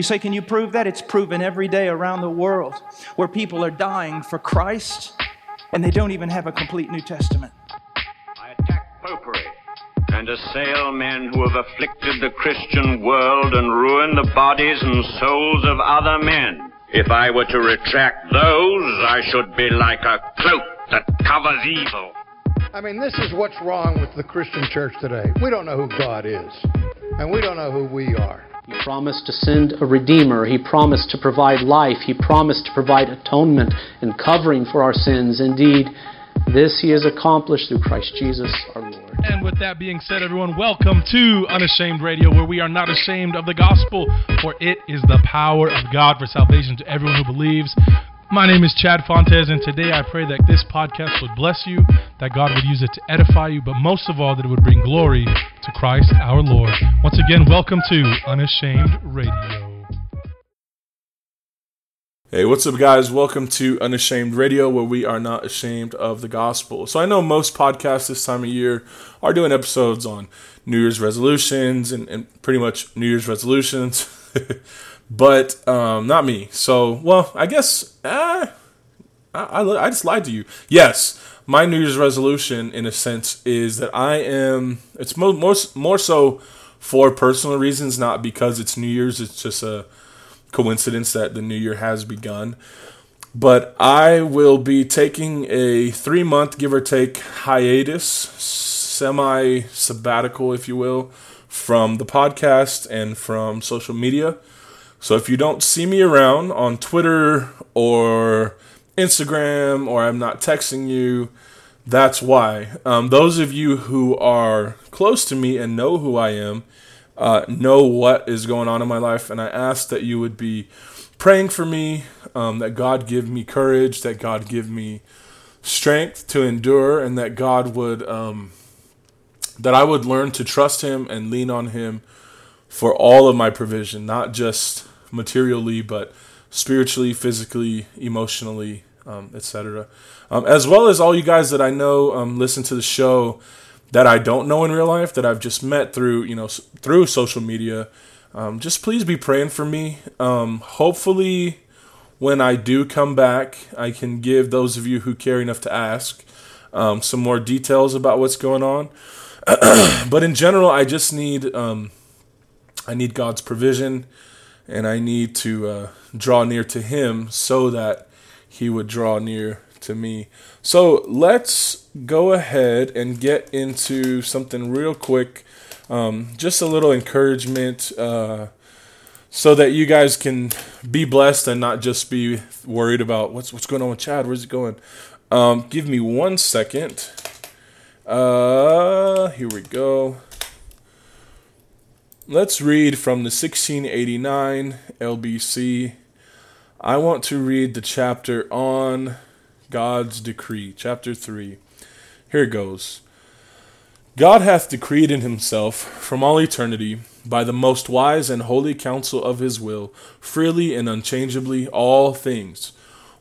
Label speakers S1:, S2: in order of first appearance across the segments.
S1: You say, Can you prove that? It's proven every day around the world where people are dying for Christ and they don't even have a complete New Testament.
S2: I attack popery and assail men who have afflicted the Christian world and ruined the bodies and souls of other men. If I were to retract those, I should be like a cloak that covers evil.
S3: I mean, this is what's wrong with the Christian church today. We don't know who God is, and we don't know who we are.
S4: He promised to send a Redeemer. He promised to provide life. He promised to provide atonement and covering for our sins. Indeed, this He has accomplished through Christ Jesus our Lord.
S5: And with that being said, everyone, welcome to Unashamed Radio, where we are not ashamed of the gospel, for it is the power of God for salvation to everyone who believes. My name is Chad Fontes, and today I pray that this podcast would bless you, that God would use it to edify you, but most of all, that it would bring glory to Christ our Lord. Once again, welcome to Unashamed Radio.
S6: Hey, what's up, guys? Welcome to Unashamed Radio, where we are not ashamed of the gospel. So, I know most podcasts this time of year are doing episodes on New Year's resolutions and, and pretty much New Year's resolutions. but um, not me. So, well, I guess uh, I, I, I just lied to you. Yes, my New Year's resolution, in a sense, is that I am. It's more more more so for personal reasons, not because it's New Year's. It's just a coincidence that the new year has begun. But I will be taking a three month, give or take, hiatus, semi sabbatical, if you will, from the podcast and from social media. So if you don't see me around on Twitter or Instagram or I'm not texting you, that's why. Um, those of you who are close to me and know who I am uh, know what is going on in my life, and I ask that you would be praying for me, um, that God give me courage, that God give me strength to endure, and that God would um, that I would learn to trust Him and lean on Him for all of my provision, not just materially, but spiritually, physically, emotionally, um, etc. Um, as well as all you guys that I know um, listen to the show that I don't know in real life that I've just met through you know through social media. Um, just please be praying for me. Um, hopefully, when I do come back, I can give those of you who care enough to ask um, some more details about what's going on. but in general, I just need I need God's provision and I need to uh, draw near to Him so that He would draw near to me. So let's go ahead and get into something real quick. Um, just a little encouragement uh, so that you guys can be blessed and not just be worried about what's what's going on with Chad. Where's it going? Um, give me one second. Uh, here we go. Let's read from the 1689 LBC. I want to read the chapter on God's decree, chapter 3. Here goes. God hath decreed in himself from all eternity, by the most wise and holy counsel of his will, freely and unchangeably all things,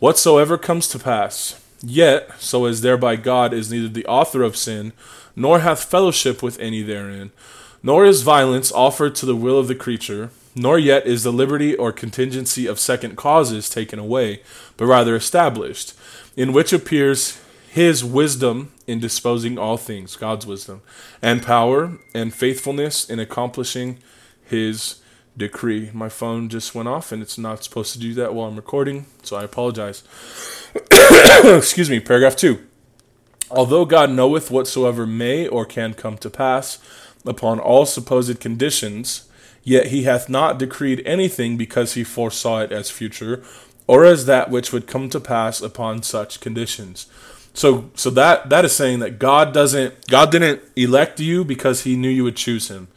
S6: whatsoever comes to pass. Yet, so as thereby God is neither the author of sin, nor hath fellowship with any therein, nor is violence offered to the will of the creature, nor yet is the liberty or contingency of second causes taken away, but rather established, in which appears his wisdom in disposing all things, God's wisdom, and power and faithfulness in accomplishing his decree. My phone just went off and it's not supposed to do that while I'm recording, so I apologize. Excuse me, paragraph 2. Although God knoweth whatsoever may or can come to pass, upon all supposed conditions, yet he hath not decreed anything because he foresaw it as future, or as that which would come to pass upon such conditions. So so that that is saying that God doesn't God didn't elect you because he knew you would choose him.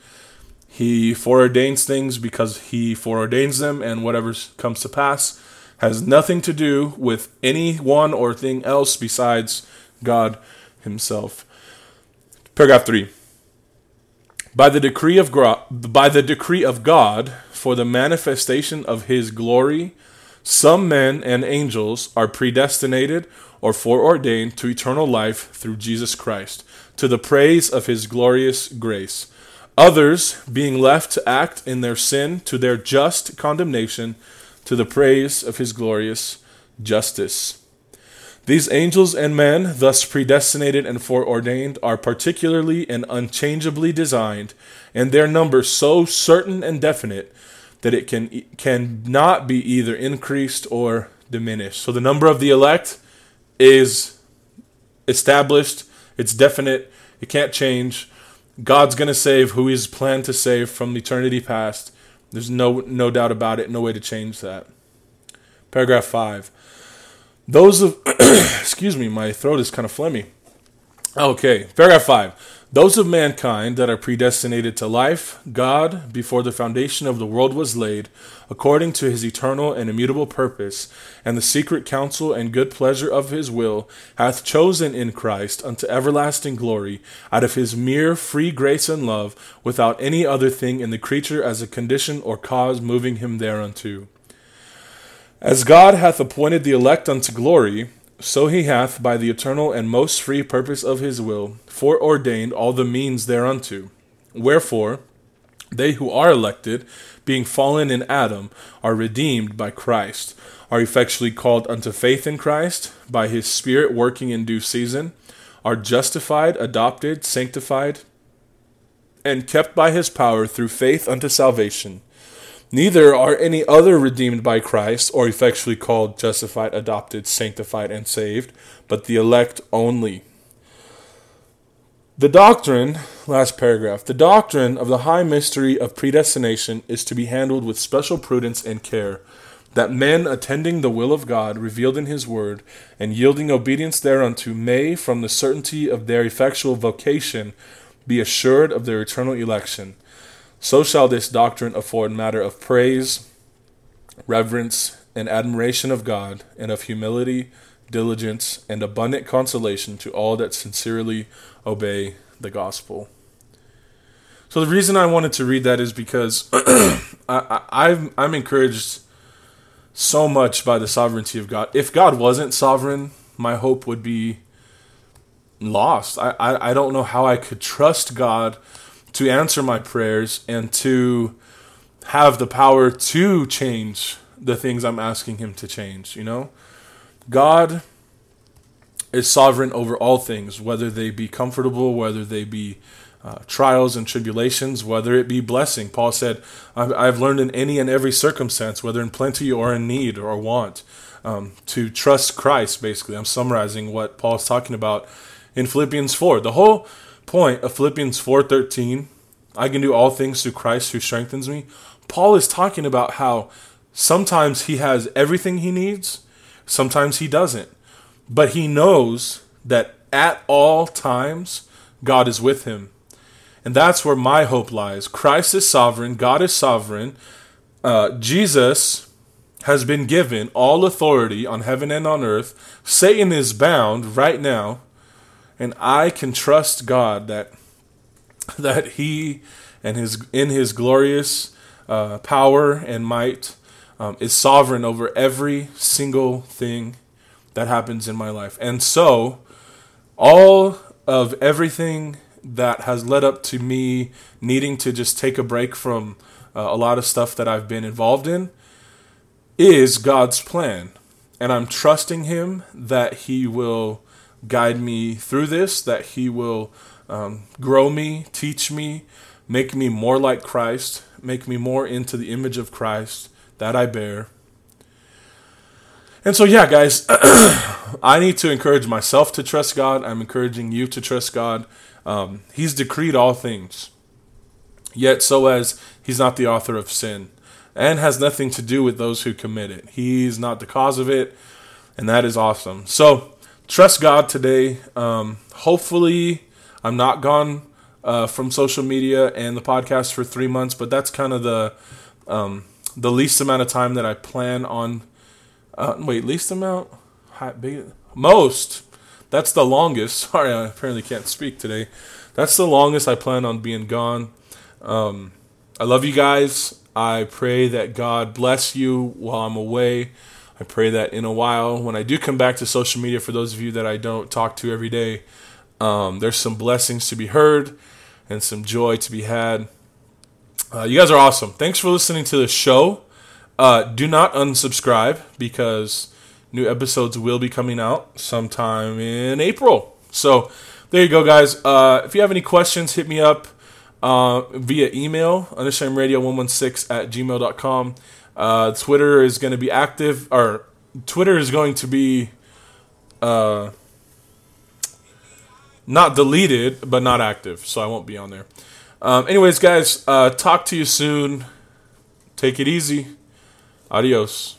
S6: He foreordains things because he foreordains them and whatever comes to pass has nothing to do with anyone or thing else besides God himself. Paragraph 3 by the decree of by the decree of God for the manifestation of his glory some men and angels are predestinated or foreordained to eternal life through Jesus Christ to the praise of his glorious grace Others being left to act in their sin to their just condemnation to the praise of his glorious justice. These angels and men, thus predestinated and foreordained, are particularly and unchangeably designed, and their number so certain and definite that it can cannot be either increased or diminished. So the number of the elect is established, it's definite, it can't change. God's going to save who he's planned to save from eternity past. There's no no doubt about it, no way to change that. Paragraph 5. Those of excuse me, my throat is kind of phlegmy. Okay, paragraph 5. Those of mankind that are predestinated to life, God, before the foundation of the world was laid, according to his eternal and immutable purpose, and the secret counsel and good pleasure of his will, hath chosen in Christ unto everlasting glory, out of his mere free grace and love, without any other thing in the creature as a condition or cause moving him thereunto. As God hath appointed the elect unto glory, so he hath, by the eternal and most free purpose of his will, foreordained all the means thereunto. Wherefore, they who are elected, being fallen in Adam, are redeemed by Christ, are effectually called unto faith in Christ, by his Spirit working in due season, are justified, adopted, sanctified, and kept by his power through faith unto salvation Neither are any other redeemed by Christ, or effectually called, justified, adopted, sanctified, and saved, but the elect only. The doctrine, last paragraph, the doctrine of the high mystery of predestination is to be handled with special prudence and care, that men attending the will of God revealed in His Word, and yielding obedience thereunto, may, from the certainty of their effectual vocation, be assured of their eternal election so shall this doctrine afford matter of praise, reverence, and admiration of God, and of humility, diligence, and abundant consolation to all that sincerely obey the gospel. So the reason I wanted to read that is because I, I'm encouraged so much by the sovereignty of God. If God wasn't sovereign, my hope would be lost. I, I, I don't know how I could trust God to answer my prayers and to have the power to change the things I'm asking Him to change, you know? God is sovereign over all things, whether they be comfortable, whether they be uh, trials and tribulations, whether it be blessing. Paul said, I've, I've, learned in any and every circumstance, whether in plenty or in need or want, um, to trust Christ, basically. I'm summarizing what Paul's talking about in Philippians 4. The whole point of Philippians 4:13, I can do all things through Christ who strengthens me. Paul is talking about how sometimes he has everything he needs, sometimes he doesn't. But he knows that at all times God is with him. And that's where my hope lies. Christ is sovereign, God is sovereign. Uh, Jesus has been given all authority on heaven and on earth. Satan is bound right now and I can trust God that that He and His in His glorious uh, power and might um, is sovereign over every single thing that happens in my life, and so all of everything that has led up to me needing to just take a break from uh, a lot of stuff that I've been involved in is God's plan. And I'm trusting Him that He will guide me through this, that He will um, grow me, teach me, make me more like Christ, make me more into the image of Christ that I bear. And so, yeah, guys, I need to encourage myself to trust God. I'm encouraging you to trust God. Um, he's decreed all things, yet, so as He's not the author of sin and has nothing to do with those who commit it. He's not the cause of it, and that is awesome. So, trust God today. Um, hopefully, I'm not gone uh, from social media and the podcast for three months, but that's kind of the um, the least amount of time that I plan on. Uh, wait, least amount? High, big, most. That's the longest. Sorry, I apparently can't speak today. That's the longest I plan on being gone. Um, I love you guys. I pray that God bless you while I'm away. I pray that in a while, when I do come back to social media, for those of you that I don't talk to every day, um, there's some blessings to be heard, and some joy to be had. Uh, you guys are awesome. Thanks for listening to the show. Uh, do not unsubscribe because new episodes will be coming out sometime in April. So there you go, guys. Uh, if you have any questions, hit me up uh, via email, unashamedradio116 at gmail.com. Uh, Twitter is going to be active, or Twitter is going to be uh, not deleted, but not active, so I won't be on there. Um, anyways, guys, uh, talk to you soon. Take it easy. Adios.